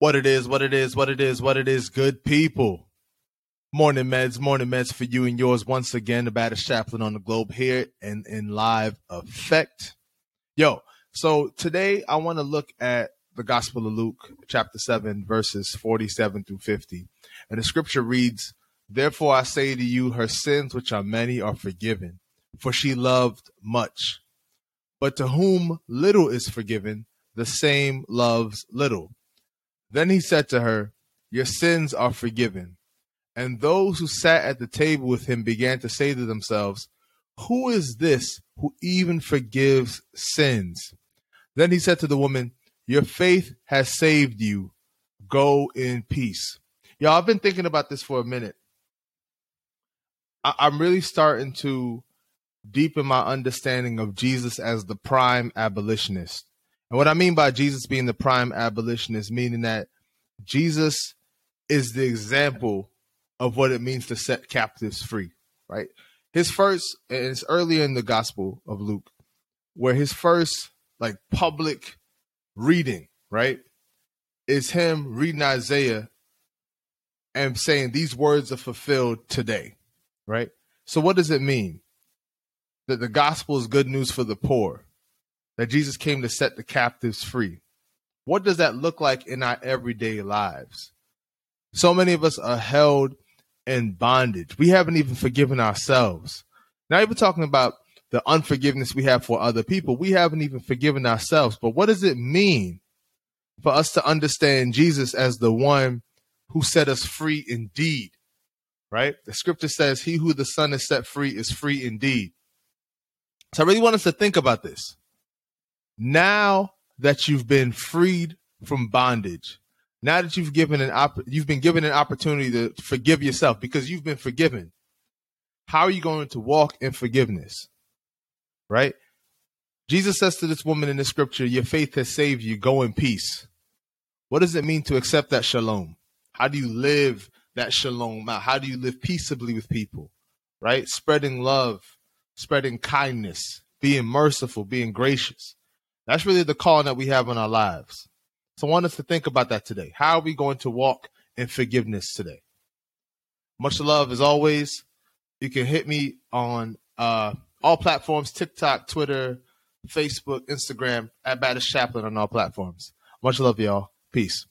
What it is, what it is, what it is, what it is, good people. Morning meds, morning meds for you and yours once again. The baddest chaplain on the globe here and in live effect. Yo, so today I want to look at the Gospel of Luke, chapter 7, verses 47 through 50. And the scripture reads, Therefore I say to you, her sins, which are many, are forgiven, for she loved much. But to whom little is forgiven, the same loves little. Then he said to her, Your sins are forgiven. And those who sat at the table with him began to say to themselves, Who is this who even forgives sins? Then he said to the woman, Your faith has saved you. Go in peace. Y'all, I've been thinking about this for a minute. I- I'm really starting to deepen my understanding of Jesus as the prime abolitionist. And what I mean by Jesus being the prime abolitionist, meaning that Jesus is the example of what it means to set captives free, right? His first, and it's earlier in the Gospel of Luke, where his first like public reading, right, is him reading Isaiah and saying these words are fulfilled today, right? So what does it mean? That the gospel is good news for the poor that Jesus came to set the captives free. What does that look like in our everyday lives? So many of us are held in bondage. We haven't even forgiven ourselves. Not even talking about the unforgiveness we have for other people. We haven't even forgiven ourselves. But what does it mean for us to understand Jesus as the one who set us free indeed? Right? The scripture says, He who the Son has set free is free indeed. So I really want us to think about this now that you've been freed from bondage, now that you've given an op- you've been given an opportunity to forgive yourself because you've been forgiven. How are you going to walk in forgiveness? Right? Jesus says to this woman in the scripture, Your faith has saved you. Go in peace. What does it mean to accept that shalom? How do you live that shalom out? How do you live peaceably with people? Right? Spreading love, spreading kindness, being merciful, being gracious. That's really the calling that we have in our lives. So I want us to think about that today. How are we going to walk in forgiveness today? Much love as always. You can hit me on uh, all platforms TikTok, Twitter, Facebook, Instagram, at Baddest Chaplain on all platforms. Much love, y'all. Peace.